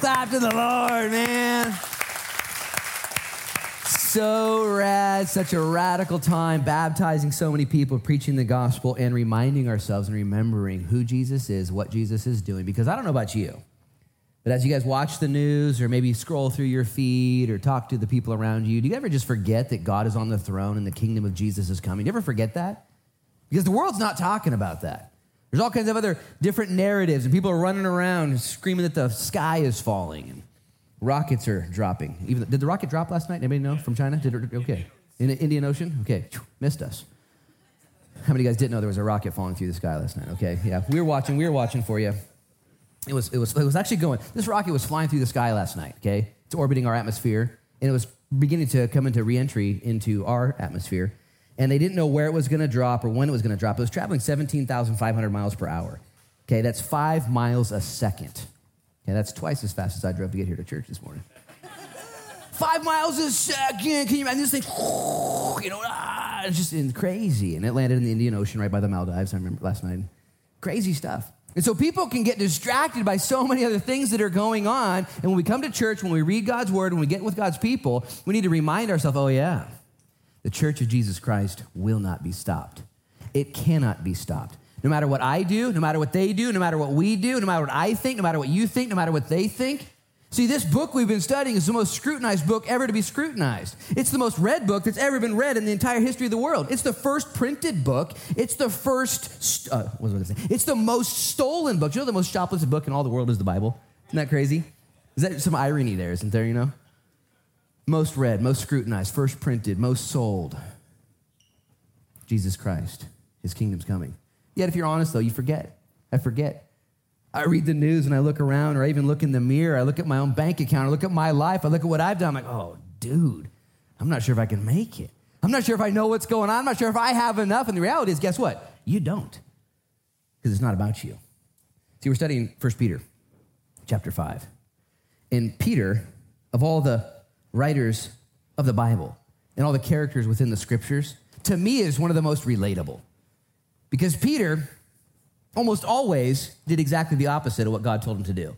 clap to the Lord, man. So rad, such a radical time, baptizing so many people, preaching the gospel, and reminding ourselves and remembering who Jesus is, what Jesus is doing. Because I don't know about you, but as you guys watch the news or maybe scroll through your feed or talk to the people around you, do you ever just forget that God is on the throne and the kingdom of Jesus is coming? Do you ever forget that? Because the world's not talking about that. There's all kinds of other different narratives, and people are running around screaming that the sky is falling and rockets are dropping. Even did the rocket drop last night? Anybody know from China? Did it, okay, in the Indian Ocean? Okay, missed us. How many of you guys didn't know there was a rocket falling through the sky last night? Okay, yeah, we were watching. We were watching for you. It was, it was, it was actually going. This rocket was flying through the sky last night. Okay, it's orbiting our atmosphere, and it was beginning to come into reentry into our atmosphere and they didn't know where it was going to drop or when it was going to drop. It was traveling 17,500 miles per hour. Okay, that's five miles a second. Okay, that's twice as fast as I drove to get here to church this morning. five miles a second. Can you imagine this thing? You know, ah, it's just crazy. And it landed in the Indian Ocean right by the Maldives. I remember last night. Crazy stuff. And so people can get distracted by so many other things that are going on. And when we come to church, when we read God's word, when we get with God's people, we need to remind ourselves, oh, yeah, the church of Jesus Christ will not be stopped. It cannot be stopped. No matter what I do, no matter what they do, no matter what we do, no matter what I think, no matter what you think, no matter what they think. See, this book we've been studying is the most scrutinized book ever to be scrutinized. It's the most read book that's ever been read in the entire history of the world. It's the first printed book. It's the first, uh, what was I say? It's the most stolen book. You know the most shoplifted book in all the world is the Bible? Isn't that crazy? Is that some irony there, isn't there, you know? Most read, most scrutinized, first printed, most sold. Jesus Christ. His kingdom's coming. Yet, if you're honest, though, you forget. I forget. I read the news and I look around, or I even look in the mirror. I look at my own bank account. I look at my life. I look at what I've done. I'm like, oh, dude, I'm not sure if I can make it. I'm not sure if I know what's going on. I'm not sure if I have enough. And the reality is, guess what? You don't, because it's not about you. See, we're studying 1 Peter chapter 5. And Peter, of all the writers of the Bible and all the characters within the scriptures, to me is one of the most relatable. Because Peter almost always did exactly the opposite of what God told him to do.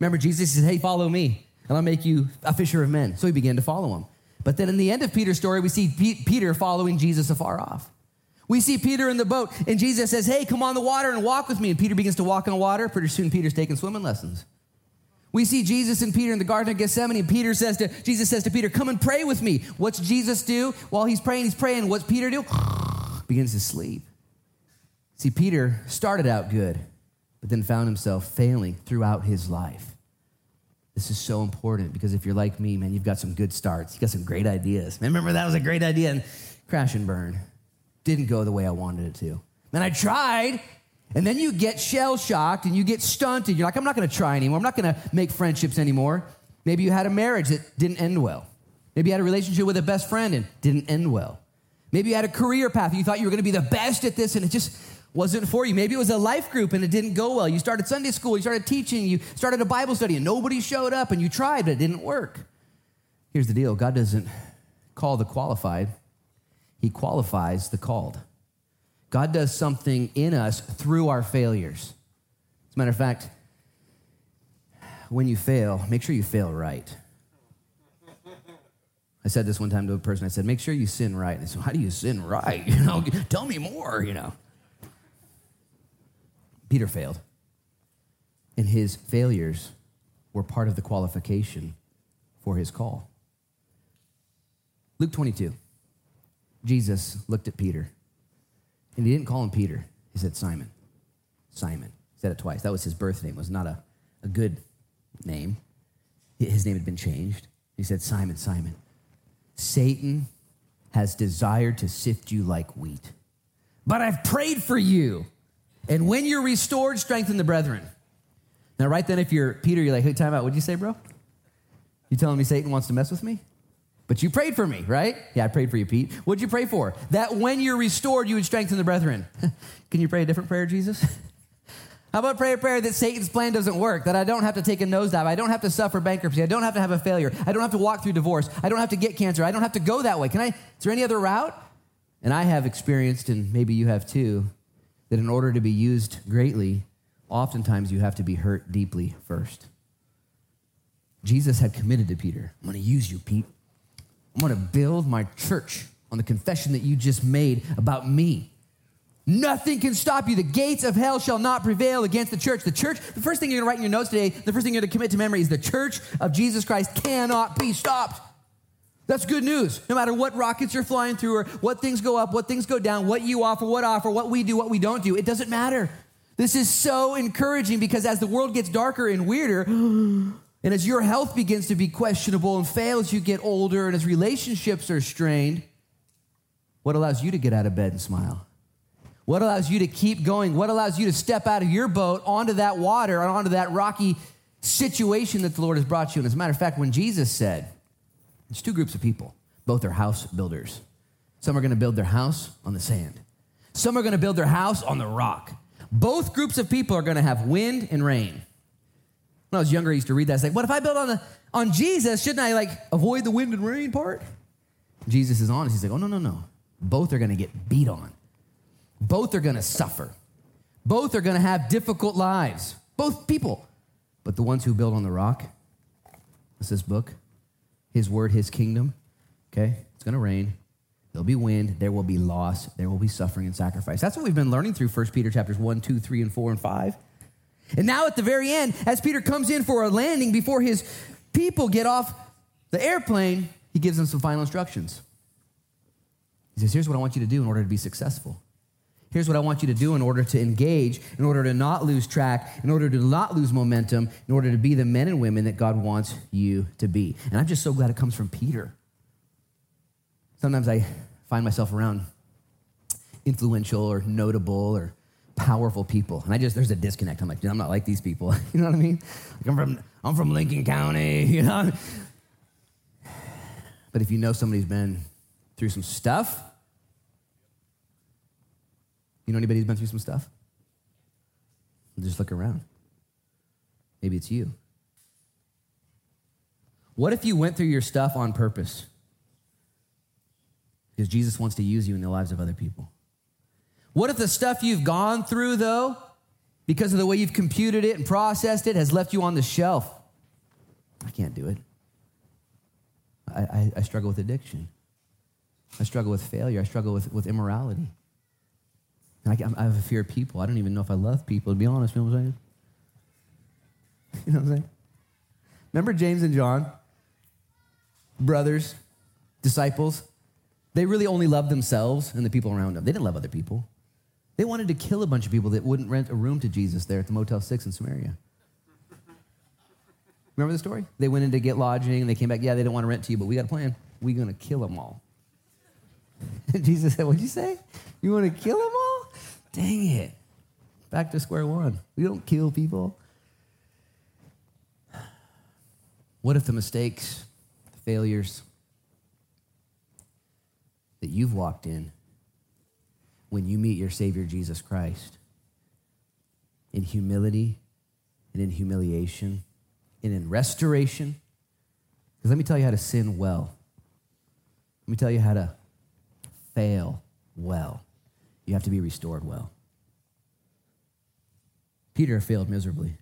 Remember, Jesus said, Hey, follow me, and I'll make you a fisher of men. So he began to follow him. But then in the end of Peter's story, we see Peter following Jesus afar off. We see Peter in the boat, and Jesus says, Hey, come on the water and walk with me. And Peter begins to walk on water. Pretty soon, Peter's taking swimming lessons. We see Jesus and Peter in the Garden of Gethsemane. Peter says to Jesus says to Peter, "Come and pray with me." What's Jesus do while he's praying? He's praying. What's Peter do? Begins to sleep. See, Peter started out good, but then found himself failing throughout his life. This is so important because if you're like me, man, you've got some good starts. You got some great ideas. Man, remember that was a great idea and crash and burn. Didn't go the way I wanted it to. Man, I tried, and then you get shell shocked and you get stunted. You're like, I'm not going to try anymore. I'm not going to make friendships anymore. Maybe you had a marriage that didn't end well. Maybe you had a relationship with a best friend and didn't end well. Maybe you had a career path. You thought you were going to be the best at this and it just wasn't for you. Maybe it was a life group and it didn't go well. You started Sunday school, you started teaching, you started a Bible study and nobody showed up and you tried, but it didn't work. Here's the deal God doesn't call the qualified, He qualifies the called. God does something in us through our failures. As a matter of fact, when you fail, make sure you fail right. I said this one time to a person. I said, make sure you sin right. And they said, how do you sin right? You know, tell me more, you know. Peter failed. And his failures were part of the qualification for his call. Luke 22. Jesus looked at Peter and he didn't call him Peter. He said Simon. Simon. He said it twice. That was his birth name. It was not a, a good name. His name had been changed. He said, Simon, Simon. Satan has desired to sift you like wheat. But I've prayed for you. And when you're restored, strengthen the brethren. Now, right then, if you're Peter, you're like, hey, time out. What'd you say, bro? You telling me Satan wants to mess with me? But you prayed for me, right? Yeah, I prayed for you, Pete. What'd you pray for? That when you're restored, you would strengthen the brethren. Can you pray a different prayer, Jesus? How about pray a prayer that Satan's plan doesn't work, that I don't have to take a nosedive, I don't have to suffer bankruptcy, I don't have to have a failure, I don't have to walk through divorce, I don't have to get cancer, I don't have to go that way. Can I? Is there any other route? And I have experienced, and maybe you have too, that in order to be used greatly, oftentimes you have to be hurt deeply first. Jesus had committed to Peter I'm going to use you, Pete. I'm going to build my church on the confession that you just made about me. Nothing can stop you. The gates of hell shall not prevail against the church. The church, the first thing you're going to write in your notes today, the first thing you're going to commit to memory is the church of Jesus Christ cannot be stopped. That's good news. No matter what rockets you're flying through or what things go up, what things go down, what you offer, what offer, what we do, what we don't do, it doesn't matter. This is so encouraging because as the world gets darker and weirder, and as your health begins to be questionable and fail as you get older and as relationships are strained, what allows you to get out of bed and smile? What allows you to keep going? What allows you to step out of your boat onto that water or onto that rocky situation that the Lord has brought you in? As a matter of fact, when Jesus said, there's two groups of people, both are house builders. Some are going to build their house on the sand, some are going to build their house on the rock. Both groups of people are going to have wind and rain. When I was younger, I used to read that. It's like, what if I build on, the, on Jesus? Shouldn't I like avoid the wind and rain part? Jesus is honest. He's like, oh, no, no, no. Both are going to get beat on. Both are going to suffer. Both are going to have difficult lives. Both people. But the ones who build on the rock, what's this book? His word, his kingdom. Okay? It's going to rain. There'll be wind. There will be loss. There will be suffering and sacrifice. That's what we've been learning through 1 Peter chapters 1, 2, 3, and 4, and 5. And now at the very end, as Peter comes in for a landing before his people get off the airplane, he gives them some final instructions. He says, Here's what I want you to do in order to be successful. Here's what I want you to do in order to engage, in order to not lose track, in order to not lose momentum, in order to be the men and women that God wants you to be. And I'm just so glad it comes from Peter. Sometimes I find myself around influential or notable or powerful people. And I just, there's a disconnect. I'm like, dude, I'm not like these people. you know what I mean? Like I'm from, I'm from Lincoln County, you know? But if you know somebody's been through some stuff, you know anybody who's been through some stuff? Just look around. Maybe it's you. What if you went through your stuff on purpose? Because Jesus wants to use you in the lives of other people. What if the stuff you've gone through, though, because of the way you've computed it and processed it, has left you on the shelf? I can't do it. I, I, I struggle with addiction. I struggle with failure. I struggle with, with immorality. I, I, have a fear of people. I don't even know if I love people, to be honest. You know what I'm saying? You know what I'm saying? Remember James and John? Brothers, disciples. They really only loved themselves and the people around them. They didn't love other people. They wanted to kill a bunch of people that wouldn't rent a room to Jesus there at the Motel 6 in Samaria. Remember the story? They went in to get lodging and they came back. Yeah, they don't want to rent to you, but we got a plan. We're going to kill them all. And Jesus said, What'd you say? You want to kill them all? Dang it. Back to square one. We don't kill people. What if the mistakes, the failures that you've walked in when you meet your Savior Jesus Christ in humility and in humiliation and in restoration? Because let me tell you how to sin well. Let me tell you how to fail well. You have to be restored well. Peter failed miserably.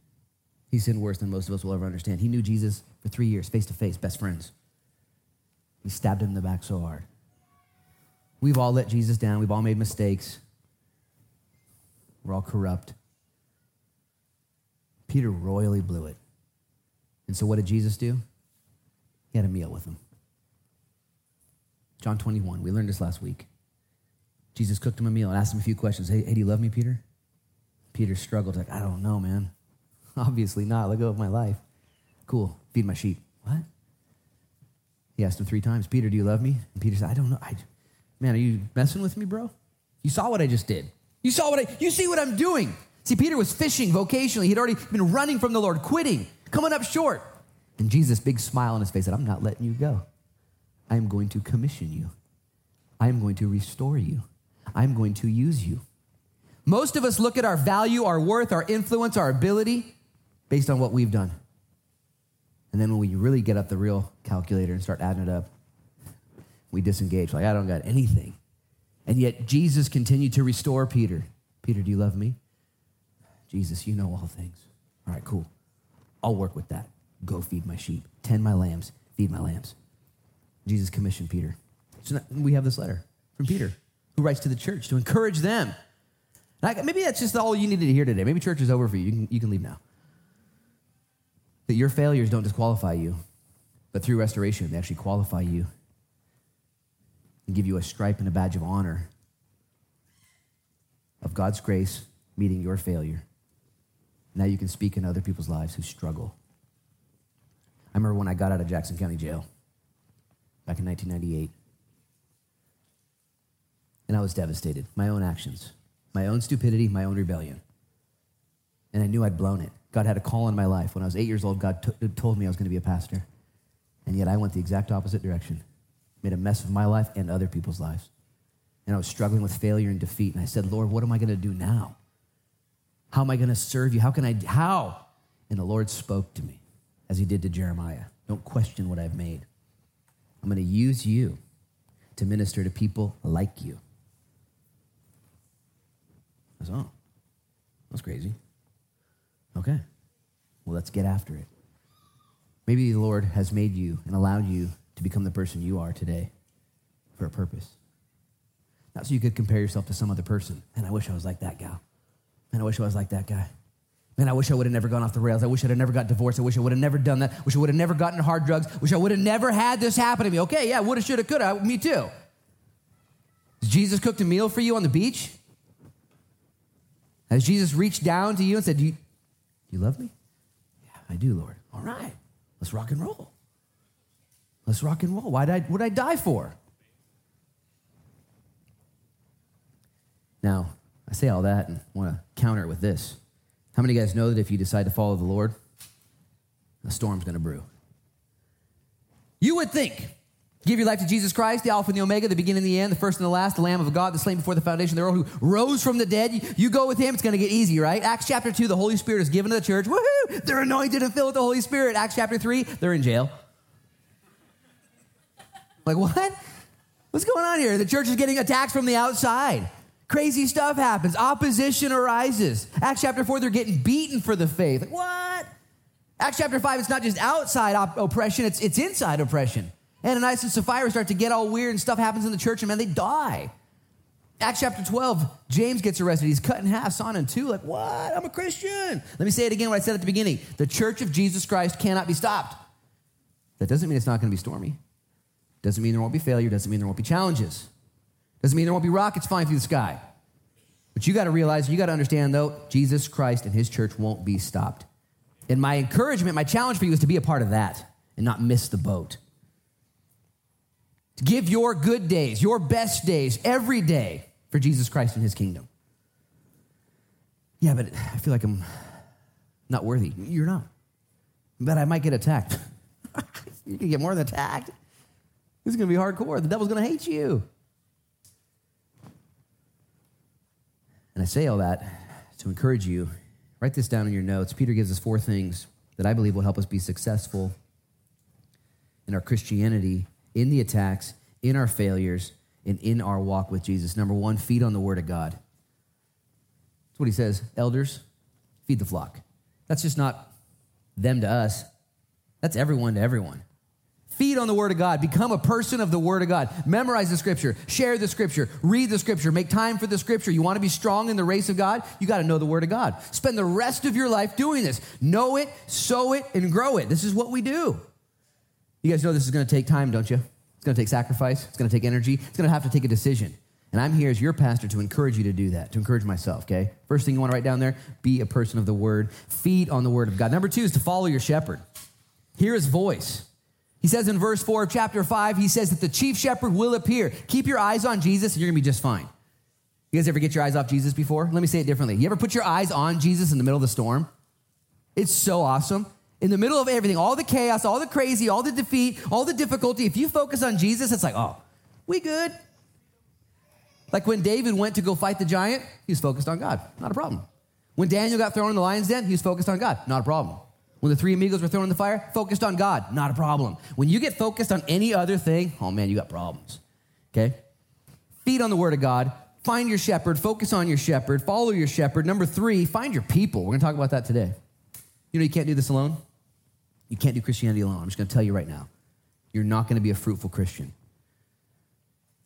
He sinned worse than most of us will ever understand. He knew Jesus for three years, face to face, best friends. He stabbed him in the back so hard. We've all let Jesus down. We've all made mistakes. We're all corrupt. Peter royally blew it. And so, what did Jesus do? He had a meal with him. John 21. We learned this last week. Jesus cooked him a meal and asked him a few questions. Hey, hey do you love me, Peter? Peter struggled, like, I don't know, man. Obviously not. Let go of my life. Cool. Feed my sheep. What? He asked him three times, Peter, do you love me? And Peter said, I don't know. I, man, are you messing with me, bro? You saw what I just did. You saw what I, you see what I'm doing. See, Peter was fishing vocationally. He'd already been running from the Lord, quitting, coming up short. And Jesus, big smile on his face, said, I'm not letting you go. I am going to commission you. I am going to restore you. I'm going to use you. Most of us look at our value, our worth, our influence, our ability based on what we've done. And then when we really get up the real calculator and start adding it up, we disengage. Like, I don't got anything. And yet Jesus continued to restore Peter. Peter, do you love me? Jesus, you know all things. All right, cool. I'll work with that. Go feed my sheep, tend my lambs, feed my lambs. Jesus commissioned Peter. So we have this letter from Peter who writes to the church to encourage them. maybe that's just all you needed to hear today. Maybe church is over for you. You can, you can leave now. That your failures don't disqualify you, but through restoration, they actually qualify you and give you a stripe and a badge of honor of God's grace meeting your failure. Now you can speak in other people's lives who struggle. I remember when I got out of Jackson County Jail back in 1998. And I was devastated. My own actions, my own stupidity, my own rebellion. And I knew I'd blown it. God had a call in my life. When I was eight years old, God t- told me I was going to be a pastor. And yet I went the exact opposite direction, made a mess of my life and other people's lives. And I was struggling with failure and defeat. And I said, Lord, what am I going to do now? How am I going to serve you? How can I, how? And the Lord spoke to me as he did to Jeremiah. Don't question what I've made. I'm going to use you to minister to people like you. I was, oh, that's crazy. Okay, well, let's get after it. Maybe the Lord has made you and allowed you to become the person you are today for a purpose. Not so you could compare yourself to some other person. And I wish I was like that gal. Man, I wish I was like that guy. Man, I wish I would have never gone off the rails. I wish I'd have never got divorced. I wish I would have never done that. I wish I would have never gotten hard drugs. I wish I would have never had this happen to me. Okay, yeah, woulda, shoulda, coulda. Me too. Jesus cooked a meal for you on the beach? Has Jesus reached down to you and said, Do you, do you love me? Yeah, I do, Lord. All right, let's rock and roll. Let's rock and roll. Why did I, what did I die for? Now, I say all that and want to counter it with this. How many of you guys know that if you decide to follow the Lord, a storm's going to brew? You would think. Give your life to Jesus Christ, the Alpha and the Omega, the beginning and the end, the first and the last, the Lamb of God, the slain before the foundation of the world, who rose from the dead. You, you go with him, it's going to get easy, right? Acts chapter 2, the Holy Spirit is given to the church. Woohoo! They're anointed and filled with the Holy Spirit. Acts chapter 3, they're in jail. Like, what? What's going on here? The church is getting attacked from the outside. Crazy stuff happens. Opposition arises. Acts chapter 4, they're getting beaten for the faith. Like, what? Acts chapter 5, it's not just outside op- oppression, it's, it's inside oppression. Ananias and Sapphira start to get all weird and stuff happens in the church, and man, they die. Acts chapter 12, James gets arrested. He's cut in half, sawn in two. Like, what? I'm a Christian. Let me say it again what I said at the beginning. The church of Jesus Christ cannot be stopped. That doesn't mean it's not going to be stormy. Doesn't mean there won't be failure. Doesn't mean there won't be challenges. Doesn't mean there won't be rockets flying through the sky. But you got to realize, you got to understand, though, Jesus Christ and his church won't be stopped. And my encouragement, my challenge for you is to be a part of that and not miss the boat. To give your good days, your best days, every day for Jesus Christ and his kingdom. Yeah, but I feel like I'm not worthy. You're not. But I might get attacked. you can get more than attacked. This is going to be hardcore. The devil's going to hate you. And I say all that to encourage you. Write this down in your notes. Peter gives us four things that I believe will help us be successful in our Christianity, in the attacks, in our failures, and in our walk with Jesus. Number one, feed on the word of God. That's what he says. Elders, feed the flock. That's just not them to us, that's everyone to everyone. Feed on the Word of God. Become a person of the Word of God. Memorize the Scripture. Share the Scripture. Read the Scripture. Make time for the Scripture. You want to be strong in the race of God? You got to know the Word of God. Spend the rest of your life doing this. Know it, sow it, and grow it. This is what we do. You guys know this is going to take time, don't you? It's going to take sacrifice. It's going to take energy. It's going to have to take a decision. And I'm here as your pastor to encourage you to do that, to encourage myself, okay? First thing you want to write down there be a person of the Word. Feed on the Word of God. Number two is to follow your shepherd. Hear his voice. He says in verse 4 of chapter 5, he says that the chief shepherd will appear. Keep your eyes on Jesus and you're going to be just fine. You guys ever get your eyes off Jesus before? Let me say it differently. You ever put your eyes on Jesus in the middle of the storm? It's so awesome. In the middle of everything, all the chaos, all the crazy, all the defeat, all the difficulty, if you focus on Jesus, it's like, oh, we good. Like when David went to go fight the giant, he was focused on God. Not a problem. When Daniel got thrown in the lion's den, he was focused on God. Not a problem. When the three amigos were thrown in the fire, focused on God, not a problem. When you get focused on any other thing, oh man, you got problems. Okay? Feed on the word of God. Find your shepherd. Focus on your shepherd. Follow your shepherd. Number three, find your people. We're to talk about that today. You know, you can't do this alone. You can't do Christianity alone. I'm just to tell you right now. You're not to be a fruitful Christian.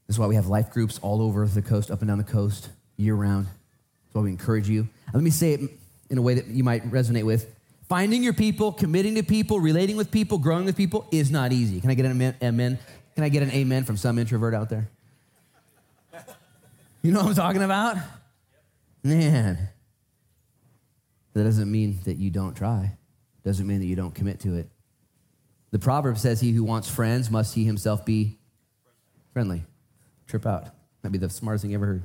This is why we have life groups all over the coast, up and down the coast, year round. That's why we encourage you. Let me say it in a way that you might resonate with. Finding your people, committing to people, relating with people, growing with people is not easy. Can I get an amen? Can I get an amen from some introvert out there? You know what I'm talking about? Man. That doesn't mean that you don't try. Doesn't mean that you don't commit to it. The proverb says, He who wants friends must he himself be friendly. Trip out. That'd be the smartest thing you ever heard.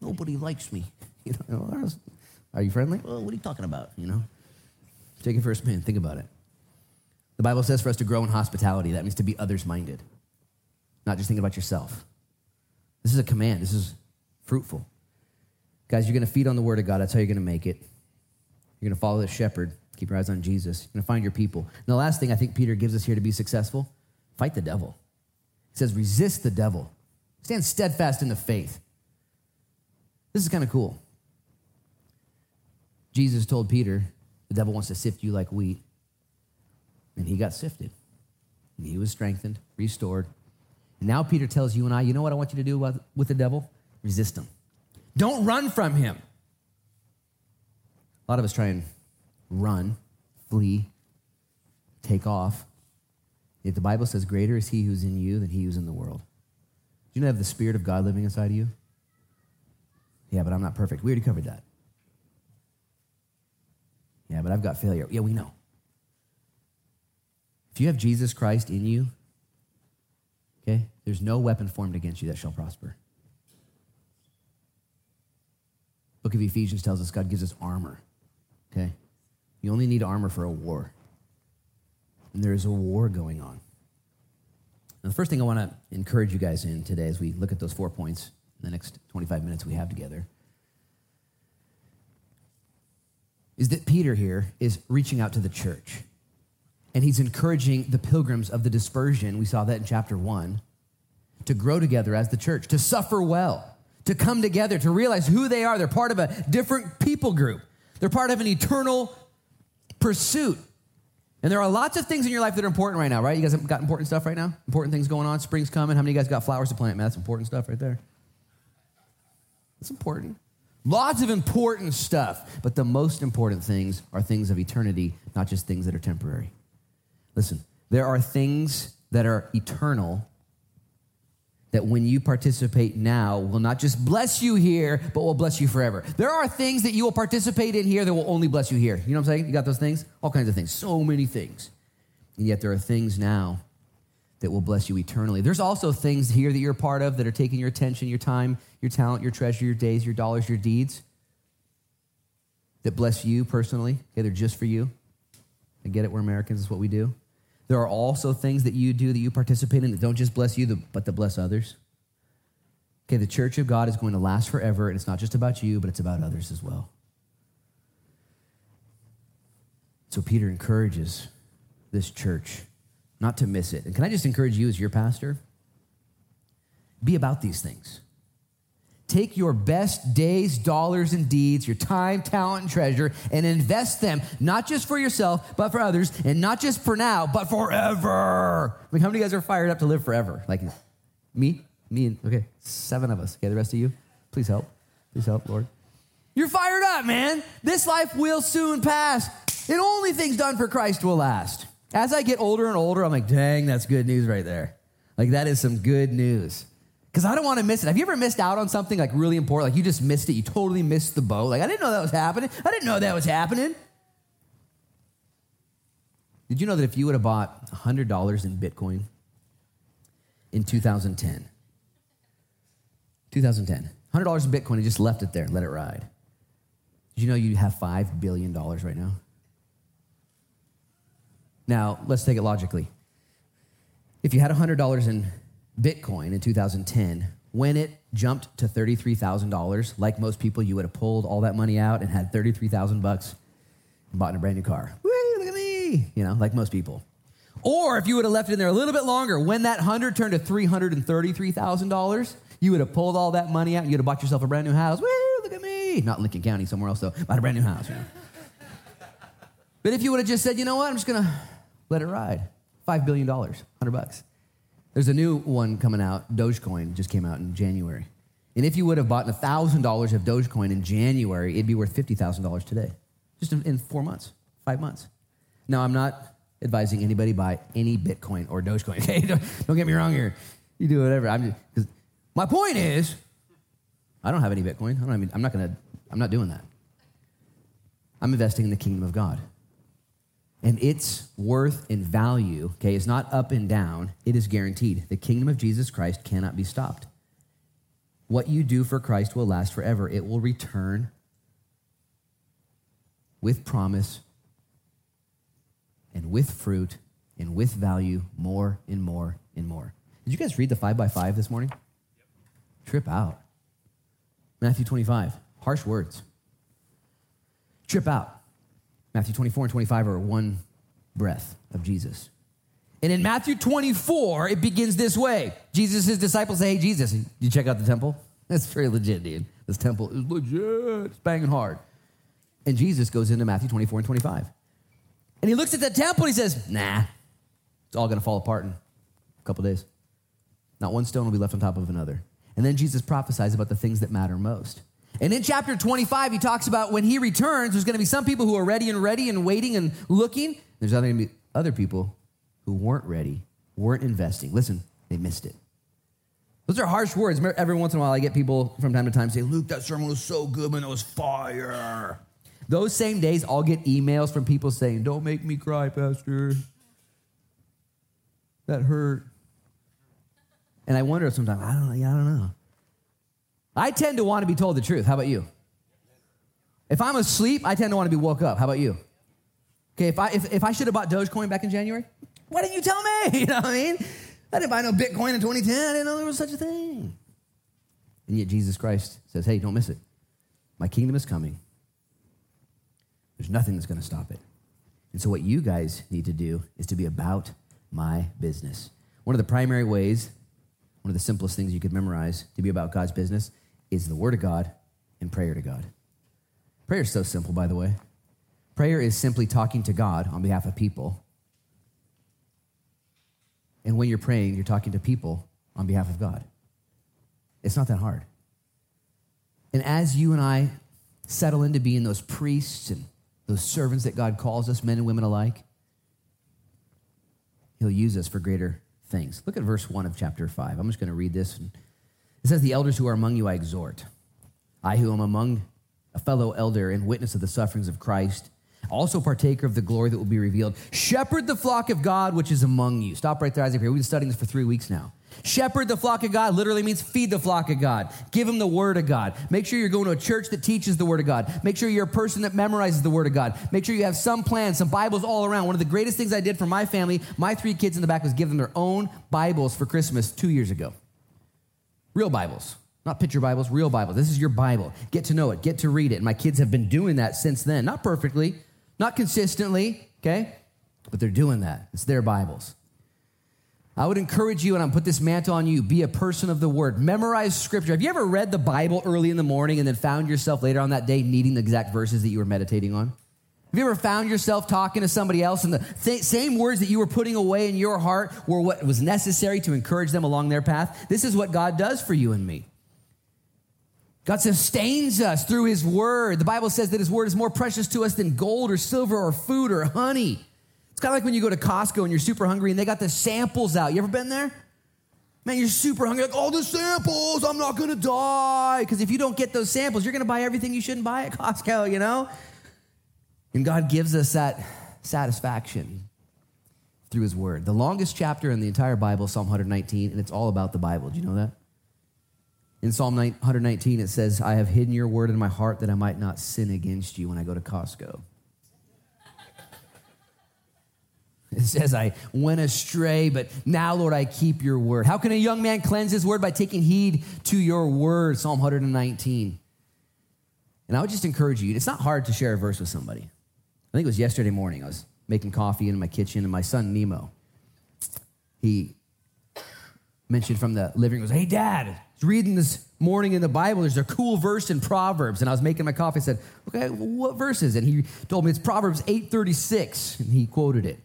Nobody likes me. You know, are you friendly? Well, what are you talking about? You know? Take it a spin. Think about it. The Bible says for us to grow in hospitality. That means to be others minded, not just thinking about yourself. This is a command. This is fruitful. Guys, you're going to feed on the word of God. That's how you're going to make it. You're going to follow the shepherd. Keep your eyes on Jesus. You're going to find your people. And the last thing I think Peter gives us here to be successful fight the devil. He says, resist the devil, stand steadfast in the faith. This is kind of cool. Jesus told Peter, the devil wants to sift you like wheat. And he got sifted. And he was strengthened, restored. And now Peter tells you and I, you know what I want you to do with the devil? Resist him. Don't run from him. A lot of us try and run, flee, take off. Yet the Bible says, Greater is he who's in you than he who's in the world. Do you have the Spirit of God living inside of you? Yeah, but I'm not perfect. We already covered that. Yeah, but I've got failure. Yeah, we know. If you have Jesus Christ in you, okay, there's no weapon formed against you that shall prosper. Book of Ephesians tells us God gives us armor. Okay? You only need armor for a war. And there is a war going on. And the first thing I want to encourage you guys in today as we look at those four points in the next 25 minutes we have together is that Peter here is reaching out to the church. And he's encouraging the pilgrims of the dispersion, we saw that in chapter one, to grow together as the church, to suffer well, to come together, to realize who they are. They're part of a different people group, they're part of an eternal pursuit. And there are lots of things in your life that are important right now, right? You guys have got important stuff right now? Important things going on. Spring's coming. How many of you guys got flowers to plant? Man, that's important stuff right there. That's important. Lots of important stuff. But the most important things are things of eternity, not just things that are temporary. Listen, there are things that are eternal that when you participate now will not just bless you here, but will bless you forever. There are things that you will participate in here that will only bless you here. You know what I'm saying? You got those things? All kinds of things, so many things. And yet there are things now that will bless you eternally. There's also things here that you're a part of that are taking your attention, your time, your talent, your treasure, your days, your dollars, your deeds that bless you personally. Okay, they're just for you. I get it, we're Americans, is what we do. There are also things that you do that you participate in that don't just bless you, but that bless others. Okay, the church of God is going to last forever, and it's not just about you, but it's about others as well. So Peter encourages this church not to miss it. And can I just encourage you as your pastor? Be about these things. Take your best days, dollars, and deeds, your time, talent, and treasure, and invest them not just for yourself, but for others, and not just for now, but forever. Like, how many of you guys are fired up to live forever? Like me? Me and, okay, seven of us. Okay, the rest of you, please help. Please help, Lord. You're fired up, man. This life will soon pass, and only things done for Christ will last. As I get older and older, I'm like, dang, that's good news right there. Like, that is some good news because I don't want to miss it. Have you ever missed out on something like really important? Like you just missed it. You totally missed the boat. Like I didn't know that was happening. I didn't know that was happening. Did you know that if you would have bought $100 in Bitcoin in 2010, 2010, $100 in Bitcoin and just left it there let it ride, did you know you have $5 billion right now? Now, let's take it logically. If you had $100 in Bitcoin in 2010, when it jumped to $33,000, like most people, you would have pulled all that money out and had 33,000 bucks and bought a brand new car. Woo, look at me, you know, like most people. Or if you would have left it in there a little bit longer, when that 100 turned to $333,000, you would have pulled all that money out and you'd have bought yourself a brand new house. Woo, look at me. Not Lincoln County, somewhere else though. Bought a brand new house, you know. But if you would have just said, you know what, I'm just gonna let it ride. $5 billion, 100 bucks. There's a new one coming out, Dogecoin just came out in January. And if you would have bought $1,000 of Dogecoin in January, it'd be worth $50,000 today, just in, four months, five months. Now, I'm not advising anybody buy any Bitcoin or Dogecoin. Okay, don't, get me wrong here. You do whatever. I'm just, my point is, I don't have any Bitcoin. I don't. I'm not gonna. I'm not doing that. I'm investing in the kingdom of God, and its worth and value. Okay, is not up and down. It is guaranteed. The kingdom of Jesus Christ cannot be stopped. What you do for Christ will last forever. It will return with promise and with fruit and with value more and more and more. Did you guys read the five by five this morning? Yep. Trip out. Matthew 25, harsh words. Trip out. Matthew 24 and 25 are one breath of Jesus. And in Matthew 24, it begins this way. Jesus, his disciples say, Hey, Jesus, you check out the temple? That's very legit, dude. This temple is legit. It's banging hard. And Jesus goes into Matthew 24 and 25. And he looks at the temple and he says, Nah, it's all going to fall apart in a couple days. Not one stone will be left on top of another. And then Jesus prophesies about the things that matter most. And in chapter 25, he talks about when he returns, there's going to be some people who are ready and ready and waiting and looking. There's other, other people who weren't ready, weren't investing. Listen, they missed it. Those are harsh words. Every once in a while, I get people from time to time say, Luke, that sermon was so good, man, it was fire. Those same days, I'll get emails from people saying, Don't make me cry, Pastor. That hurt. And I wonder sometimes, I don't know, yeah, I don't know. I tend to want to be told the truth. How about you? If I'm asleep, I tend to want to be woke up. How about you? Okay, if I if, if I should have bought Dogecoin back in January, why didn't you tell me? You know what I mean? I didn't buy no Bitcoin in 2010. I didn't know there was such a thing. And yet Jesus Christ says, hey, don't miss it. My kingdom is coming. There's nothing that's going to stop it. And so, what you guys need to do is to be about my business. One of the primary ways, one of the simplest things you could memorize to be about God's business is the Word of God and prayer to God. Prayer is so simple, by the way. Prayer is simply talking to God on behalf of people. And when you're praying, you're talking to people on behalf of God. It's not that hard. And as you and I settle into being those priests and those servants that God calls us, men and women alike, He'll use us for greater things. Look at verse 1 of chapter 5. I'm just going to read this. It says, The elders who are among you I exhort. I who am among a fellow elder and witness of the sufferings of Christ, also partaker of the glory that will be revealed. Shepherd the flock of God which is among you. Stop right there, Isaac. Here. We've been studying this for three weeks now. Shepherd the flock of God literally means feed the flock of God. Give them the word of God. Make sure you're going to a church that teaches the word of God. Make sure you're a person that memorizes the word of God. Make sure you have some plans, some Bibles all around. One of the greatest things I did for my family, my three kids in the back, was give them their own Bibles for Christmas two years ago. Real Bibles. Not picture Bibles, real Bibles. This is your Bible. Get to know it, get to read it. And my kids have been doing that since then. Not perfectly, not consistently, okay? But they're doing that. It's their Bibles. I would encourage you, and I'm put this mantle on you, be a person of the word. Memorize scripture. Have you ever read the Bible early in the morning and then found yourself later on that day needing the exact verses that you were meditating on? Have you ever found yourself talking to somebody else and the th- same words that you were putting away in your heart were what was necessary to encourage them along their path? This is what God does for you and me. God sustains us through his word. The Bible says that his word is more precious to us than gold or silver or food or honey. It's kind of like when you go to Costco and you're super hungry and they got the samples out. You ever been there? Man, you're super hungry, like, all the samples, I'm not gonna die. Because if you don't get those samples, you're gonna buy everything you shouldn't buy at Costco, you know? And God gives us that satisfaction through His Word. The longest chapter in the entire Bible, Psalm 119, and it's all about the Bible. Do you know that? In Psalm 119, it says, I have hidden your word in my heart that I might not sin against you when I go to Costco. It says, I went astray, but now, Lord, I keep your word. How can a young man cleanse his word? By taking heed to your word, Psalm 119. And I would just encourage you, it's not hard to share a verse with somebody. I think it was yesterday morning. I was making coffee in my kitchen, and my son, Nemo, he mentioned from the living room, Hey, Dad, was reading this morning in the Bible. There's a cool verse in Proverbs. And I was making my coffee. I said, Okay, what verse is it? And he told me it's Proverbs 836, and he quoted it.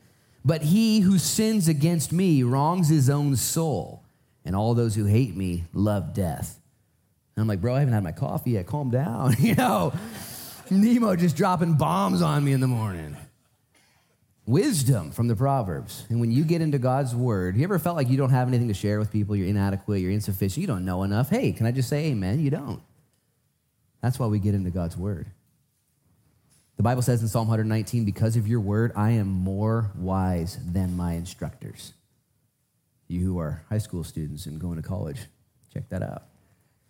But he who sins against me wrongs his own soul, and all those who hate me love death. And I'm like, bro, I haven't had my coffee yet. Calm down. you know, Nemo just dropping bombs on me in the morning. Wisdom from the Proverbs. And when you get into God's word, you ever felt like you don't have anything to share with people? You're inadequate, you're insufficient, you don't know enough. Hey, can I just say amen? You don't. That's why we get into God's word. The Bible says in Psalm 119, because of your word, I am more wise than my instructors. You who are high school students and going to college, check that out.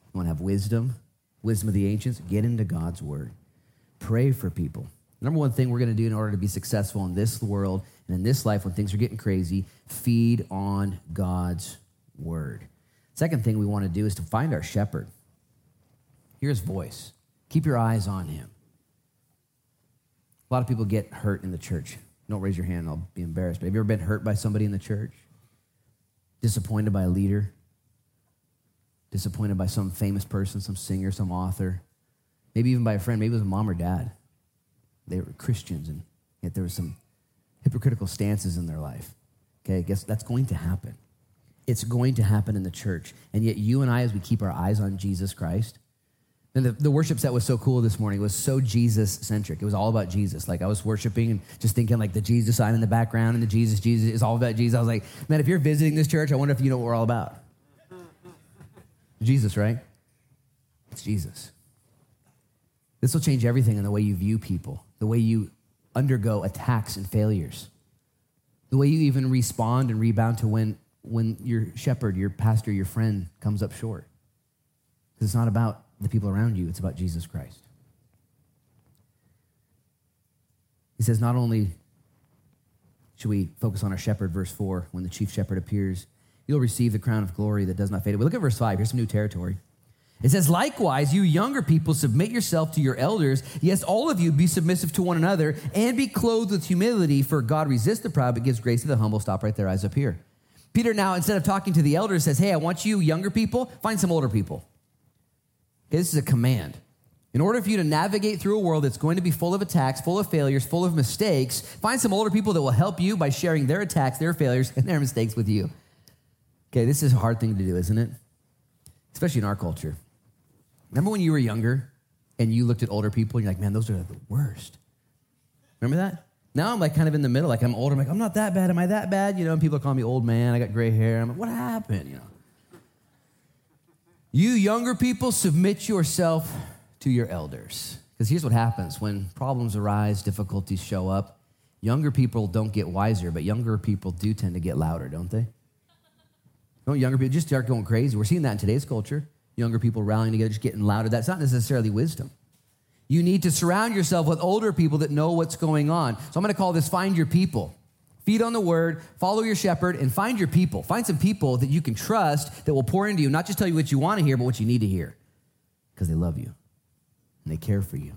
You want to have wisdom, wisdom of the ancients? Get into God's word. Pray for people. Number one thing we're going to do in order to be successful in this world and in this life when things are getting crazy, feed on God's word. Second thing we want to do is to find our shepherd. Hear his voice. Keep your eyes on him. A lot of people get hurt in the church. Don't raise your hand, I'll be embarrassed. But have you ever been hurt by somebody in the church? Disappointed by a leader? Disappointed by some famous person, some singer, some author? Maybe even by a friend, maybe it was a mom or dad. They were Christians, and yet there were some hypocritical stances in their life. Okay, I guess that's going to happen. It's going to happen in the church. And yet, you and I, as we keep our eyes on Jesus Christ, and the, the worship set was so cool this morning. It was so Jesus centric. It was all about Jesus. Like I was worshiping and just thinking like the Jesus sign in the background and the Jesus, Jesus is all about Jesus. I was like, man, if you're visiting this church, I wonder if you know what we're all about. Jesus, right? It's Jesus. This will change everything in the way you view people, the way you undergo attacks and failures, the way you even respond and rebound to when, when your shepherd, your pastor, your friend comes up short. Because it's not about the people around you, it's about Jesus Christ. He says, not only should we focus on our shepherd, verse 4, when the chief shepherd appears, you'll receive the crown of glory that does not fade away. Look at verse 5. Here's some new territory. It says, likewise, you younger people, submit yourself to your elders. Yes, all of you be submissive to one another and be clothed with humility, for God resists the proud but gives grace to the humble. Stop right there, eyes up here. Peter now, instead of talking to the elders, says, Hey, I want you younger people, find some older people. Okay, this is a command. In order for you to navigate through a world that's going to be full of attacks, full of failures, full of mistakes, find some older people that will help you by sharing their attacks, their failures, and their mistakes with you. Okay, this is a hard thing to do, isn't it? Especially in our culture. Remember when you were younger and you looked at older people and you're like, man, those are the worst. Remember that? Now I'm like kind of in the middle. Like I'm older. I'm like, I'm not that bad. Am I that bad? You know, and people call me old man. I got gray hair. I'm like, what happened? You know. You younger people, submit yourself to your elders. Because here's what happens when problems arise, difficulties show up. Younger people don't get wiser, but younger people do tend to get louder, don't they? Don't younger people just start going crazy? We're seeing that in today's culture. Younger people rallying together, just getting louder. That's not necessarily wisdom. You need to surround yourself with older people that know what's going on. So I'm going to call this Find Your People. Feed on the word, follow your shepherd, and find your people. Find some people that you can trust that will pour into you, not just tell you what you want to hear, but what you need to hear because they love you and they care for you.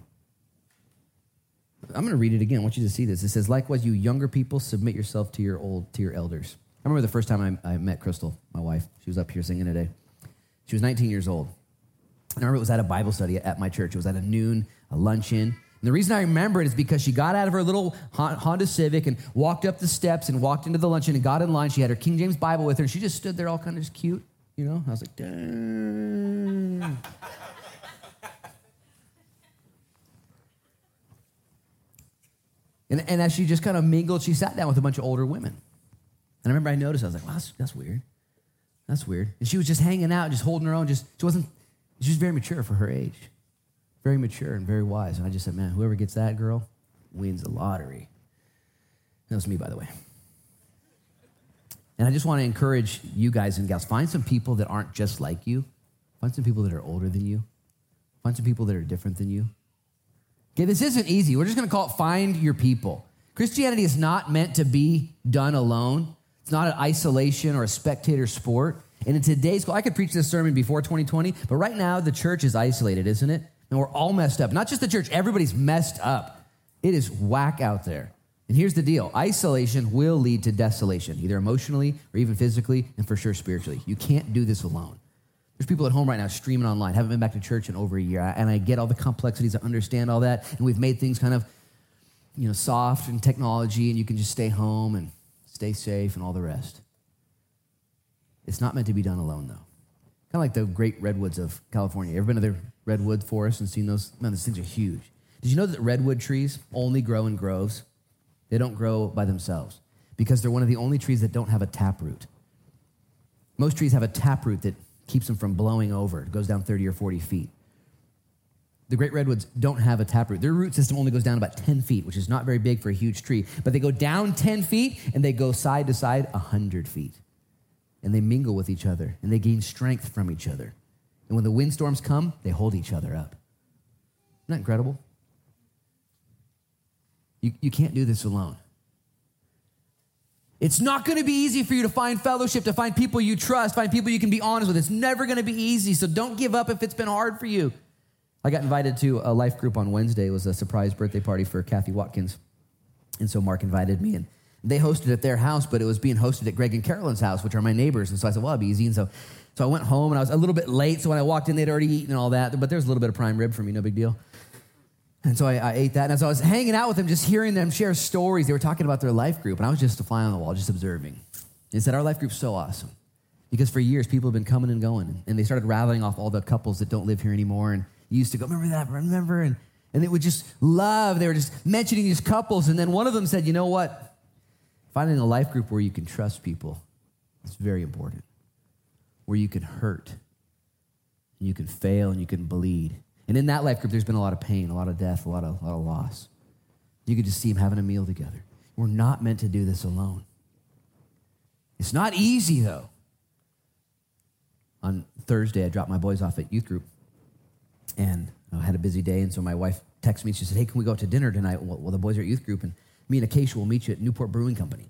I'm going to read it again. I want you to see this. It says, likewise, you younger people, submit yourself to your old, to your elders. I remember the first time I, I met Crystal, my wife. She was up here singing today. She was 19 years old. And I remember it was at a Bible study at my church. It was at a noon, a luncheon. And the reason I remember it is because she got out of her little Honda Civic and walked up the steps and walked into the luncheon and got in line. She had her King James Bible with her and she just stood there all kind of just cute, you know? I was like, dang. and, and as she just kind of mingled, she sat down with a bunch of older women. And I remember I noticed, I was like, wow, that's, that's weird. That's weird. And she was just hanging out, just holding her own. Just she wasn't, she was very mature for her age very mature and very wise. And I just said, man, whoever gets that girl wins the lottery. That was me, by the way. And I just want to encourage you guys and gals find some people that aren't just like you, find some people that are older than you, find some people that are different than you. Okay, this isn't easy. We're just going to call it find your people. Christianity is not meant to be done alone. It's not an isolation or a spectator sport. And in today's I could preach this sermon before 2020, but right now the church is isolated, isn't it? And we're all messed up. Not just the church, everybody's messed up. It is whack out there. And here's the deal isolation will lead to desolation, either emotionally or even physically, and for sure spiritually. You can't do this alone. There's people at home right now streaming online, haven't been back to church in over a year, and I get all the complexities, I understand all that, and we've made things kind of, you know, soft and technology, and you can just stay home and stay safe, and all the rest. It's not meant to be done alone, though. Kind of like the great redwoods of California. Ever been to the redwood forest and seen those? Man, those things are huge. Did you know that redwood trees only grow in groves? They don't grow by themselves because they're one of the only trees that don't have a taproot. Most trees have a taproot that keeps them from blowing over. It goes down 30 or 40 feet. The great redwoods don't have a taproot. Their root system only goes down about 10 feet, which is not very big for a huge tree, but they go down 10 feet and they go side to side 100 feet. And they mingle with each other and they gain strength from each other. And when the windstorms come, they hold each other up. Isn't that incredible? You, you can't do this alone. It's not going to be easy for you to find fellowship, to find people you trust, find people you can be honest with. It's never going to be easy, so don't give up if it's been hard for you. I got invited to a life group on Wednesday. It was a surprise birthday party for Kathy Watkins. And so Mark invited me, and they hosted at their house, but it was being hosted at Greg and Carolyn's house, which are my neighbors. And so I said, well, it'll be easy. And so, so I went home, and I was a little bit late. So when I walked in, they'd already eaten and all that, but there's a little bit of prime rib for me, no big deal. And so I, I, ate that. And as I was hanging out with them, just hearing them share stories, they were talking about their life group. And I was just a fly on the wall, just observing. They said, Our life group's so awesome. Because for years, people have been coming and going. And they started rattling off all the couples that don't live here anymore. And used to go, Remember that? Remember? And, and they would just love, they were just mentioning these couples. And then one of them said, You know what? Finding a life group where you can trust people is very important, where you can hurt, and you can fail, and you can bleed and in that life group, there's been a lot of pain, a lot of death, a lot of, a lot of loss. You could just see them having a meal together. We're not meant to do this alone. It's not easy, though. On Thursday, I dropped my boys off at youth group, and I had a busy day, and so my wife texted me. She said, "Hey, can we go out to dinner tonight?" Well, the boys are at youth group, and me and Acacia will meet you at Newport Brewing Company.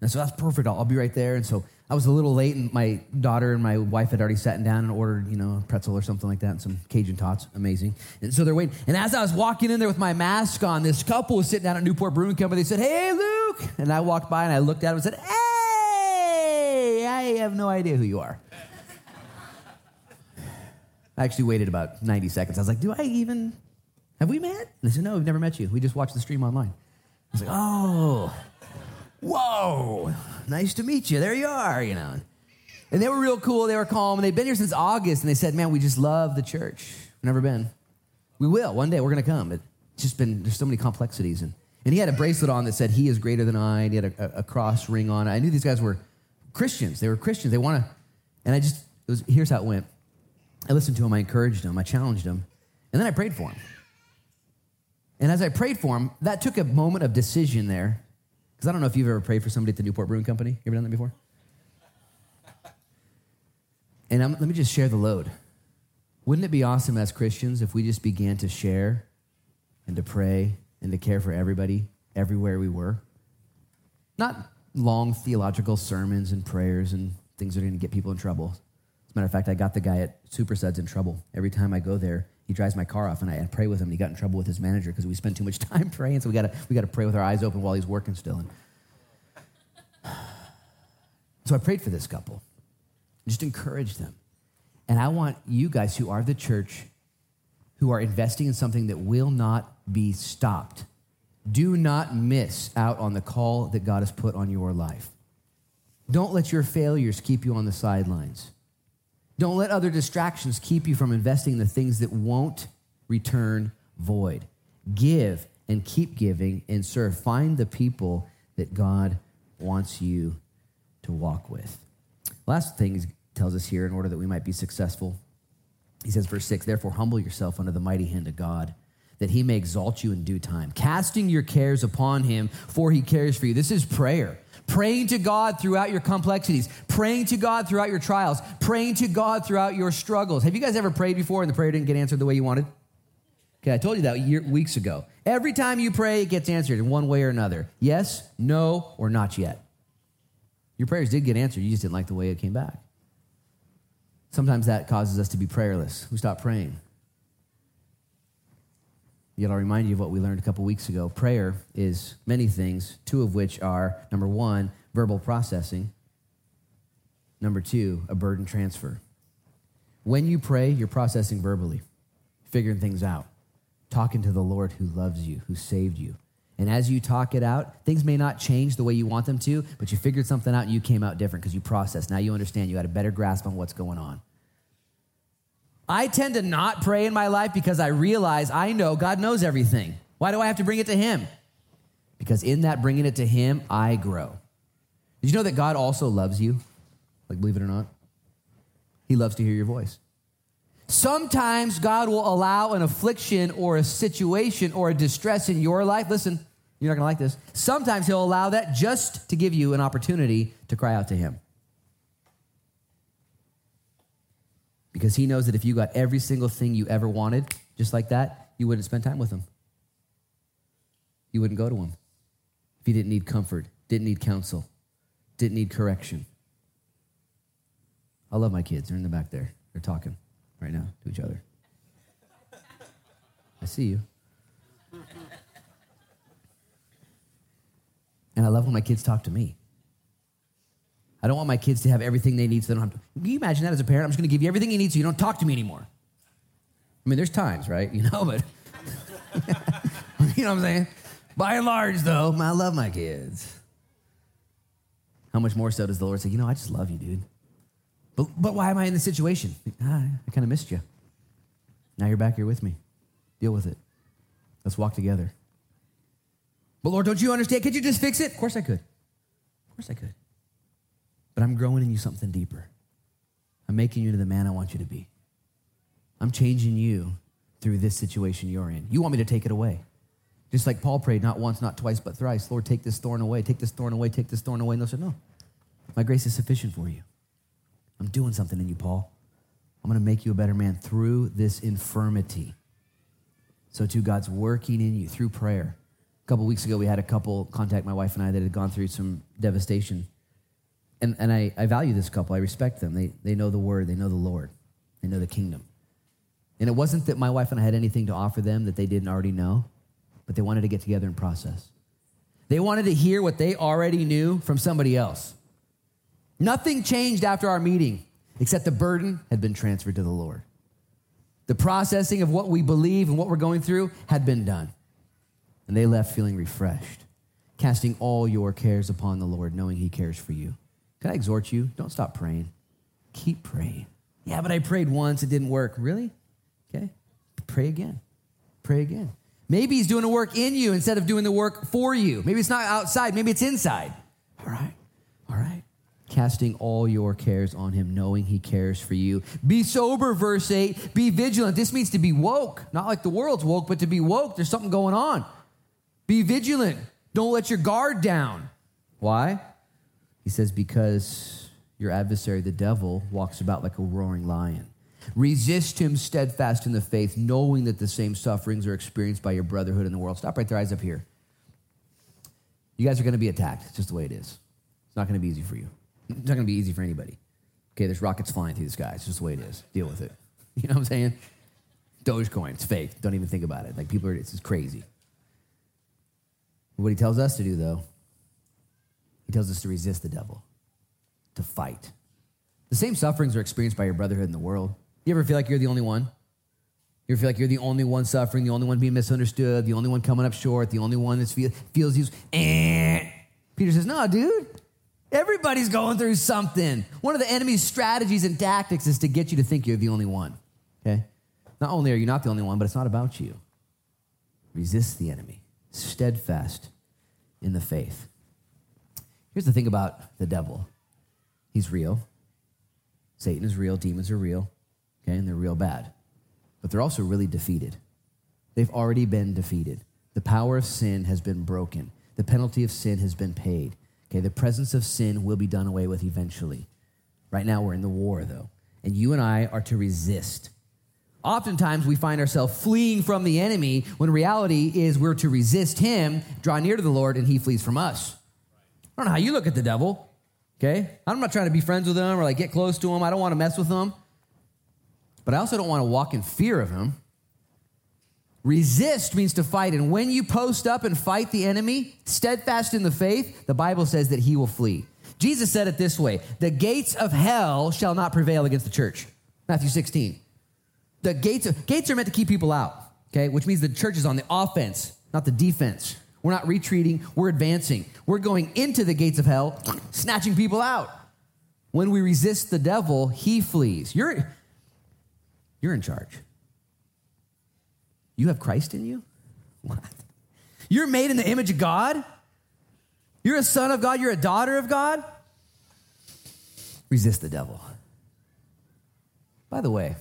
And so that's perfect. I'll, I'll, be right there. And so I was a little late, and my daughter and my wife had already sat down and ordered, you know, a pretzel or something like that, and some Cajun tots. Amazing. And so they're waiting. And as I was walking in there with my mask on, this couple was sitting down at Newport Brewing Company. They said, "Hey, Luke," and I walked by and I looked at him and said, "Hey, I have no idea who you are." I actually waited about 90 seconds. I was like, "Do I even have we met?" And they said, "No, we've never met you. We just watched the stream online." I was like, "Oh." whoa, nice to meet you. There you are, you know. And they were real cool. They were calm. And they've been here since August. And they said, man, we just love the church. We've Never been. We will. One day we're going to come. It's just been, there's so many complexities. And, and he had a bracelet on that said, he is greater than I. And he had a, a, a cross ring on. I knew these guys were Christians. They were Christians. They want to, and I just, it was, here's how it went. I listened to him. I encouraged him. I challenged him. And then I prayed for him. And as I prayed for him, that took a moment of decision there because I don't know if you've ever prayed for somebody at the Newport Brewing Company. You ever done that before? And I'm, let me just share the load. Wouldn't it be awesome as Christians if we just began to share and to pray and to care for everybody everywhere we were? Not long theological sermons and prayers and things that are going to get people in trouble. Matter of fact, I got the guy at Supersuds in trouble. Every time I go there, he drives my car off and I, pray with him. And he got in trouble with his manager because we spend too much time praying. So we got we to pray with our eyes open while he's working still. And so I prayed for this couple, just encouraged them. And I want you guys who are the church, who are investing in something that will not be stopped, do not miss out on the call that God has put on your life. Don't let your failures keep you on the sidelines. Don't let other distractions keep you from investing in the things that won't return void. Give and keep giving and serve. Find the people that God wants you to walk with. Last thing he tells us here in order that we might be successful. He says, verse 6 Therefore, humble yourself under the mighty hand of God, that he may exalt you in due time, casting your cares upon him, for he cares for you. This is prayer praying to God throughout your complexities, praying to God throughout your trials, praying to God throughout your struggles. Have you guys ever prayed before and the prayer didn't get answered the way you wanted? Okay, I told you that year, weeks ago. Every time you pray, it gets answered in one way or another yes, no, or not yet. Your prayers did get answered, you just didn't like the way it came back. Sometimes that causes us to be prayerless. We stop praying. Yet I'll remind you of what we learned a couple weeks ago. Prayer is many things, two of which are number one, verbal processing, number two, a burden transfer. When you pray, you're processing verbally, figuring things out, talking to the Lord who loves you, who saved you. And as you talk it out, things may not change the way you want them to, but you figured something out and you came out different because you processed. Now you understand, you had a better grasp on what's going on. I tend to not pray in my life because I realize I know God knows everything. Why do I have to bring it to Him? Because in that bringing it to Him, I grow. Did you know that God also loves you? Like, believe it or not, He loves to hear your voice. Sometimes God will allow an affliction or a situation or a distress in your life. Listen, you're not gonna like this. Sometimes He'll allow that just to give you an opportunity to cry out to Him. Because He knows that if you got every single thing you ever wanted, just like that, you wouldn't spend time with Him. You wouldn't go to Him if you didn't need comfort, didn't need counsel, didn't need correction. I love my kids. They're in the back there. They're talking right now to each other. I see you. And I love when my kids talk to me. I don't want my kids to have everything they need so they don't have to. Can you imagine that as a parent? I'm just going to give you everything you need so you don't talk to me anymore. I mean, there's times, right? You know, but you know what I'm saying? By and large, though, I love my kids. How much more so does the Lord say, you know, I just love you, dude. But, but why am I in this situation? Ah, I kind of missed you. Now you're back here with me. Deal with it. Let's walk together. But Lord, don't you understand? Could you just fix it? Of course I could. Of course I could. But I'm growing in you something deeper. I'm making you into the man I want you to be. I'm changing you through this situation you're in. You want me to take it away. Just like Paul prayed, not once, not twice, but thrice. Lord, take this thorn away, take this thorn away, take this thorn away. And they said, No, my grace is sufficient for you. I'm doing something in you, Paul. I'm going to make you a better man through this infirmity. So, too, God's working in you through prayer. A couple weeks ago, we had a couple contact my wife and I that had gone through some devastation. And, and I, I value this couple. I respect them. They, they know the word, they know the Lord, they know the kingdom. And it wasn't that my wife and I had anything to offer them that they didn't already know, but they wanted to get together and process. They wanted to hear what they already knew from somebody else. Nothing changed after our meeting except the burden had been transferred to the Lord. The processing of what we believe and what we're going through had been done. And they left feeling refreshed, casting all your cares upon the Lord, knowing He cares for you. Can I exhort you? Don't stop praying. Keep praying. Yeah, but I prayed once, it didn't work. Really? Okay. Pray again. Pray again. Maybe He's doing a work in you instead of doing the work for you. Maybe it's not outside, maybe it's inside. All right. All right casting all your cares on him, knowing he cares for you. Be sober, verse 8. Be vigilant. This means to be woke, not like the world's woke, but to be woke. There's something going on. Be vigilant. Don't let your guard down. Why? He says, because your adversary, the devil, walks about like a roaring lion. Resist him steadfast in the faith, knowing that the same sufferings are experienced by your brotherhood in the world. Stop right there, eyes up here. You guys are going to be attacked. It's just the way it is. It's not going to be easy for you. It's not going to be easy for anybody. Okay, there's rockets flying through the sky. It's just the way it is. Deal with it. You know what I'm saying? Dogecoin, it's fake. Don't even think about it. Like people are, it's crazy. What he tells us to do, though, he tells us to resist the devil, to fight. The same sufferings are experienced by your brotherhood in the world. You ever feel like you're the only one? You ever feel like you're the only one suffering, the only one being misunderstood, the only one coming up short, the only one that feel, feels you? Eh. Peter says, No, dude. Everybody's going through something. One of the enemy's strategies and tactics is to get you to think you're the only one. Okay? Not only are you not the only one, but it's not about you. Resist the enemy, steadfast in the faith. Here's the thing about the devil he's real. Satan is real, demons are real, okay, and they're real bad. But they're also really defeated. They've already been defeated. The power of sin has been broken, the penalty of sin has been paid. Okay, the presence of sin will be done away with eventually. Right now, we're in the war, though, and you and I are to resist. Oftentimes, we find ourselves fleeing from the enemy when reality is we're to resist him, draw near to the Lord, and he flees from us. I don't know how you look at the devil, okay? I'm not trying to be friends with him or like get close to him. I don't want to mess with him. But I also don't want to walk in fear of him. Resist means to fight. And when you post up and fight the enemy, steadfast in the faith, the Bible says that he will flee. Jesus said it this way The gates of hell shall not prevail against the church. Matthew 16. The gates, of, gates are meant to keep people out, okay? Which means the church is on the offense, not the defense. We're not retreating, we're advancing. We're going into the gates of hell, snatching people out. When we resist the devil, he flees. You're, you're in charge. You have Christ in you? What? You're made in the image of God? You're a son of God? You're a daughter of God? Resist the devil. By the way,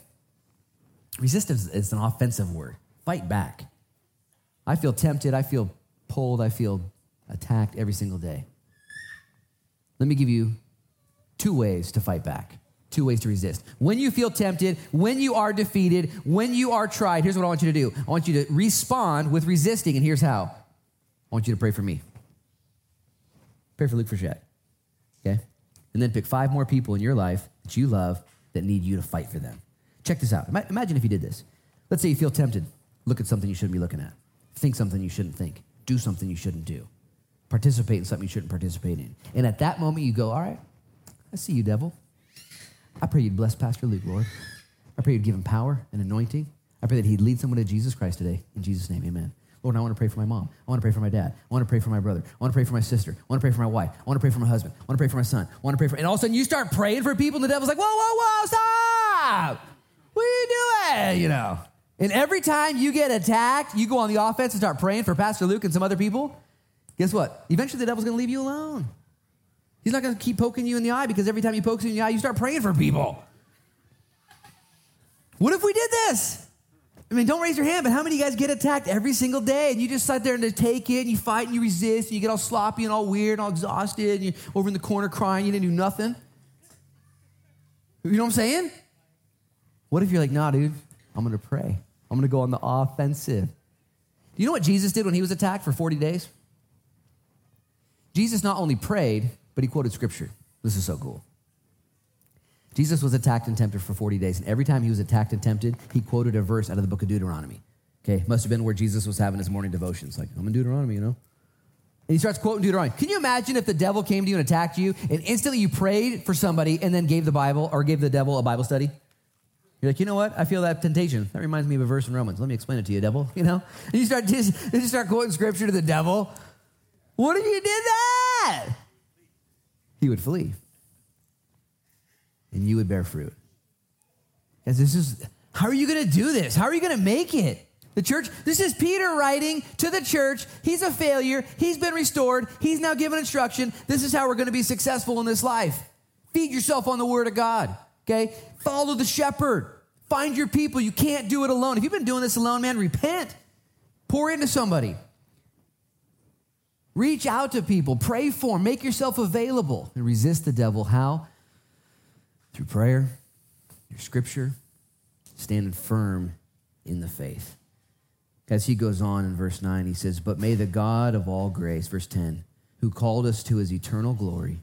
resistance is an offensive word. Fight back. I feel tempted. I feel pulled. I feel attacked every single day. Let me give you two ways to fight back, two ways to resist. When you feel tempted, when you are defeated, when you are tried, here's what I want you to do I want you to respond with resisting, and here's how I want you to pray for me. Pray for Luke Frechette, okay? And then pick five more people in your life that you love that need you to fight for them. Check this out. Imagine if you did this. Let's say you feel tempted. Look at something you shouldn't be looking at. Think something you shouldn't think. Do something you shouldn't do. Participate in something you shouldn't participate in. And at that moment, you go, All right, I see you, devil. I pray you'd bless Pastor Luke, Lord. I pray you'd give him power and anointing. I pray that he'd lead someone to Jesus Christ today. In Jesus' name, amen. Lord, I want to pray for my mom. I want to pray for my dad. I want to pray for my brother. I want to pray for my sister. I want to pray for my wife. I want to pray for my husband. I want to pray for my son. I want to pray for, and all of a sudden you start praying for people, and the devil's like, whoa, whoa, whoa, stop. What are you doing? You know. And every time you get attacked, you go on the offense and start praying for Pastor Luke and some other people. Guess what? Eventually the devil's going to leave you alone. He's not going to keep poking you in the eye because every time he pokes you in the eye, you start praying for people. What if we did this? I mean, don't raise your hand, but how many of you guys get attacked every single day and you just sit there and take it and you fight and you resist and you get all sloppy and all weird and all exhausted and you're over in the corner crying, you didn't do nothing? You know what I'm saying? What if you're like, nah, dude, I'm going to pray. I'm going to go on the offensive. Do you know what Jesus did when he was attacked for 40 days? Jesus not only prayed, but he quoted scripture. This is so cool. Jesus was attacked and tempted for 40 days, and every time he was attacked and tempted, he quoted a verse out of the book of Deuteronomy. Okay, must have been where Jesus was having his morning devotions. Like, I'm in Deuteronomy, you know? And he starts quoting Deuteronomy. Can you imagine if the devil came to you and attacked you, and instantly you prayed for somebody and then gave the Bible or gave the devil a Bible study? You're like, you know what? I feel that temptation. That reminds me of a verse in Romans. Let me explain it to you, devil. You know? And you start just, you start quoting scripture to the devil. What if you did that? He would flee. And you would bear fruit. Because this is how are you gonna do this? How are you gonna make it? The church, this is Peter writing to the church. He's a failure. He's been restored. He's now given instruction. This is how we're going to be successful in this life. Feed yourself on the word of God. Okay? Follow the shepherd. Find your people. You can't do it alone. If you've been doing this alone, man, repent. Pour into somebody. Reach out to people. Pray for them. Make yourself available and resist the devil. How? Through prayer, through scripture, standing firm in the faith. As he goes on in verse 9, he says, But may the God of all grace, verse 10, who called us to his eternal glory,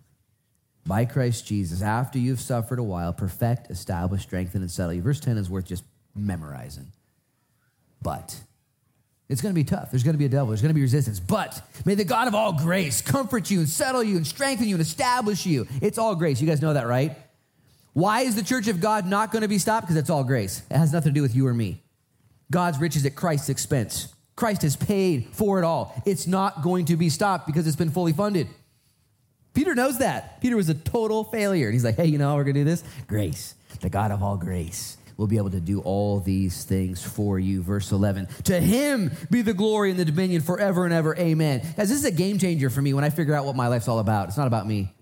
by Christ Jesus, after you've suffered a while, perfect, establish, strengthen, and settle you. Verse 10 is worth just memorizing. But it's going to be tough. There's going to be a devil. There's going to be resistance. But may the God of all grace comfort you and settle you and strengthen you and establish you. It's all grace. You guys know that, right? Why is the church of God not going to be stopped? Because it's all grace. It has nothing to do with you or me. God's riches at Christ's expense. Christ has paid for it all. It's not going to be stopped because it's been fully funded. Peter knows that. Peter was a total failure. And he's like, hey, you know how we're going to do this? Grace, the God of all grace, will be able to do all these things for you. Verse 11 To him be the glory and the dominion forever and ever. Amen. Guys, this is a game changer for me when I figure out what my life's all about. It's not about me.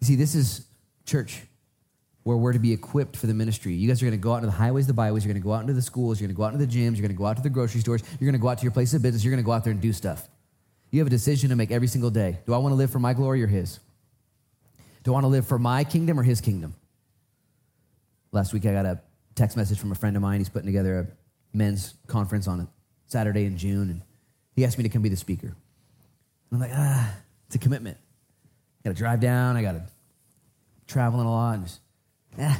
You see, this is church where we're to be equipped for the ministry. You guys are going to go out into the highways, the byways. You're going to go out into the schools. You're going to go out into the gyms. You're going to go out to the grocery stores. You're going to go out to your place of business. You're going to go out there and do stuff. You have a decision to make every single day. Do I want to live for my glory or His? Do I want to live for my kingdom or His kingdom? Last week I got a text message from a friend of mine. He's putting together a men's conference on a Saturday in June, and he asked me to come be the speaker. And I'm like, ah, it's a commitment. I got to drive down. I got to traveling a lot. And just, eh.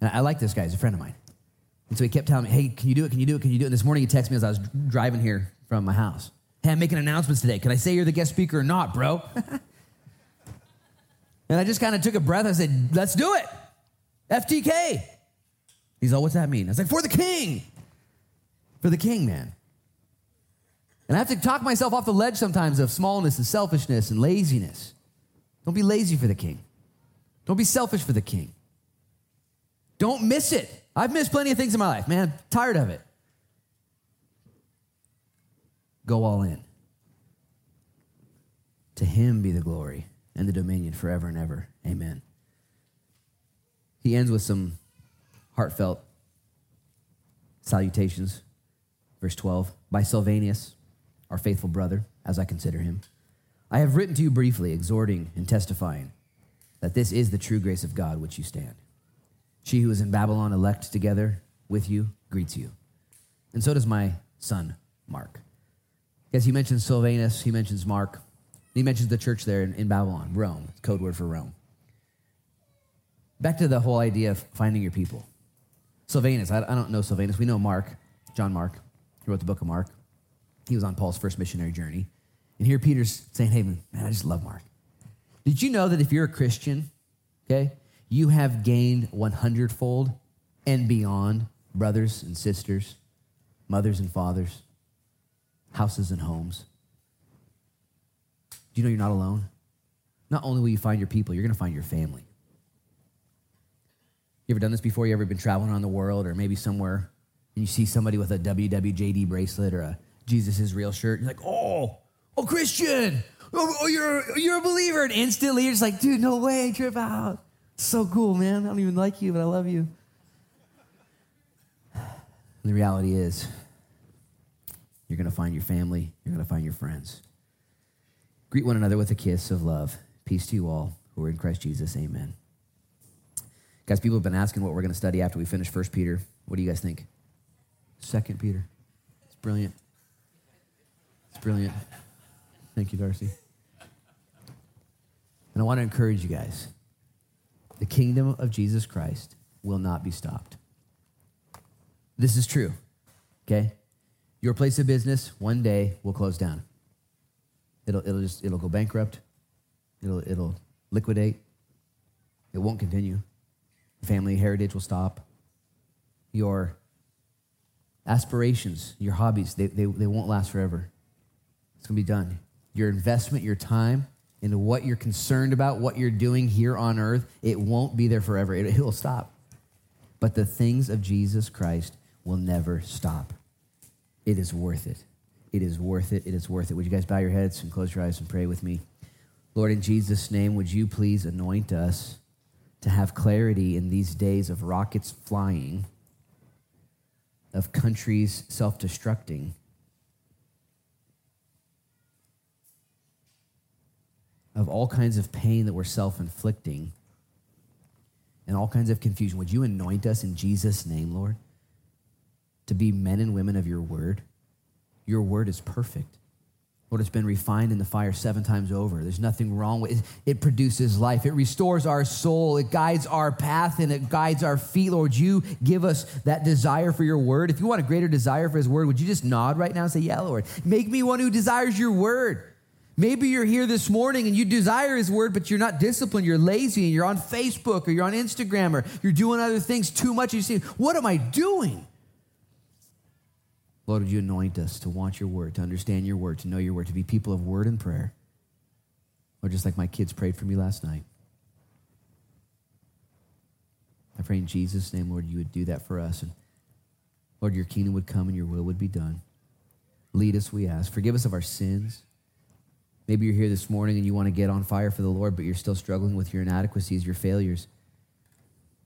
And I like this guy. He's a friend of mine. And so he kept telling me, hey, can you do it? Can you do it? Can you do it? And this morning he texted me as I was driving here from my house. Hey, I'm making announcements today. Can I say you're the guest speaker or not, bro? and I just kind of took a breath. I said, let's do it. FTK. He's all, what's that mean? I was like, for the king. for the king, man. And I have to talk myself off the ledge sometimes of smallness and selfishness and laziness. Don't be lazy for the king. Don't be selfish for the king. Don't miss it. I've missed plenty of things in my life, man. tired of it. Go all in. To him be the glory and the dominion forever and ever. Amen. He ends with some heartfelt salutations. Verse 12 By Silvanus, our faithful brother, as I consider him, I have written to you briefly, exhorting and testifying that this is the true grace of God which you stand. She who is in Babylon, elect together with you, greets you. And so does my son, Mark. As he mentions Silvanus, he mentions Mark. He mentions the church there in, Babylon, Rome, code word for Rome. Back to the whole idea of finding your people. Silvanus, I, I don't know Silvanus. We know Mark, John Mark. He wrote the book of Mark. He was on Paul's first missionary journey. And here Peter's saying, hey, man, I just love Mark. Did you know that if you're a Christian, okay, you have gained 100 fold and beyond brothers and sisters, mothers and fathers, houses and homes? Do you know you're not alone? Not only will you find your people, you're going to find your family. You ever done this before? You ever been traveling around the world or maybe somewhere and you see somebody with a WWJD bracelet or a Jesus is real shirt? You're like, oh, oh, Christian. Oh, oh, you're, oh, you're a believer. And instantly you're just like, dude, no way, trip out. So cool, man. I don't even like you, but I love you. And the reality is, you're going to find your family, you're going to find your friends. Greet one another with a kiss of love. Peace to you all who are in Christ Jesus. Amen. Guys, people have been asking what we're going to study after we finish First Peter. What do you guys think? Second Peter. It's brilliant. It's brilliant. Thank you, Darcy. And I want to encourage you guys the kingdom of Jesus Christ will not be stopped. This is true, okay? Your place of business one day will close down. It'll, it'll just it'll go bankrupt. It'll, it'll liquidate. It won't continue. Family heritage will stop. Your aspirations, your hobbies, they, they, they won't last forever. It's to be done. Your investment, your time into what you're concerned about, what you're doing here on earth, it won't be there forever. It, will stop. But the things of Jesus Christ will never stop. It is worth it. It is worth it. It is worth it. Would you guys bow your heads and close your eyes and pray with me? Lord, in Jesus' name, would you please anoint us to have clarity in these days of rockets flying, of countries self destructing? Of all kinds of pain that we're self inflicting and all kinds of confusion. Would you anoint us in Jesus' name, Lord, to be men and women of your word? Your word is perfect. Lord, it's been refined in the fire seven times over. There's nothing wrong with it. It produces life. It restores our soul. It guides our path and it guides our feet. Lord, you give us that desire for your word. If you want a greater desire for his word, would you just nod right now and say, Yeah, Lord, make me one who desires your word. Maybe you're here this morning and you desire his word, but you're not disciplined. You're lazy and you're on Facebook or you're on Instagram or you're doing other things too much. You see, what am I doing? Lord, would you anoint us to want your word, to understand your word, to know your word, to be people of word and prayer? Or just like my kids prayed for me last night. I pray in Jesus' name, Lord, you would do that for us. And Lord, your kingdom would come and your will would be done. Lead us, we ask. Forgive us of our sins. Maybe you're here this morning and you want to get on fire for the Lord, but you're still struggling with your inadequacies, your failures.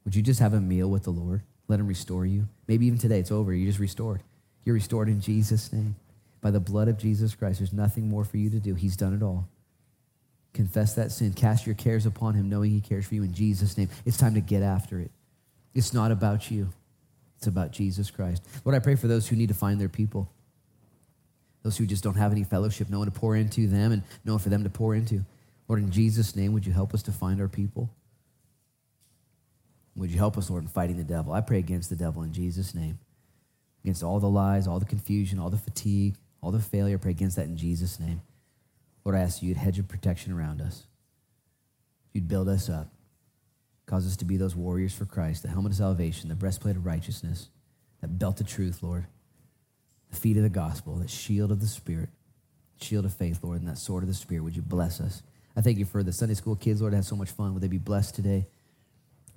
Would you just have a meal with the Lord? Let him restore you. Maybe even today it's over. You're just restored. You're restored in Jesus' name. By the blood of Jesus Christ, there's nothing more for you to do. He's done it all. Confess that sin. Cast your cares upon him, knowing he cares for you in Jesus' name. It's time to get after it. It's not about you, it's about Jesus Christ. Lord, I pray for those who need to find their people, those who just don't have any fellowship, no one to pour into them and no one for them to pour into. Lord, in Jesus' name, would you help us to find our people? Would you help us, Lord, in fighting the devil? I pray against the devil in Jesus' name against all the lies, all the confusion, all the fatigue, all the failure. Pray against that in Jesus' name. Lord, I ask you, you'd hedge of protection around us. You'd build us up. Cause us to be those warriors for Christ, the helmet of salvation, the breastplate of righteousness, that belt of truth, Lord. The feet of the gospel, that shield of the Spirit, shield of faith, Lord, and that sword of the Spirit. Would you bless us? I thank you for the Sunday school kids, Lord. Had so much fun. Would they be blessed today?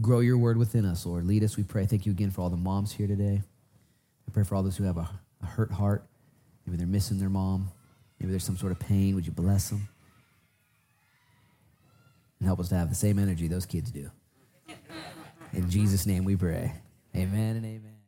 Grow your word within us, Lord. Lead us, we pray. Thank you again for all the moms here today. I pray for all those who have a, a hurt heart. Maybe they're missing their mom. Maybe there's some sort of pain. Would you bless them? And help us to have the same energy those kids do. In Jesus' name we pray. Amen and amen.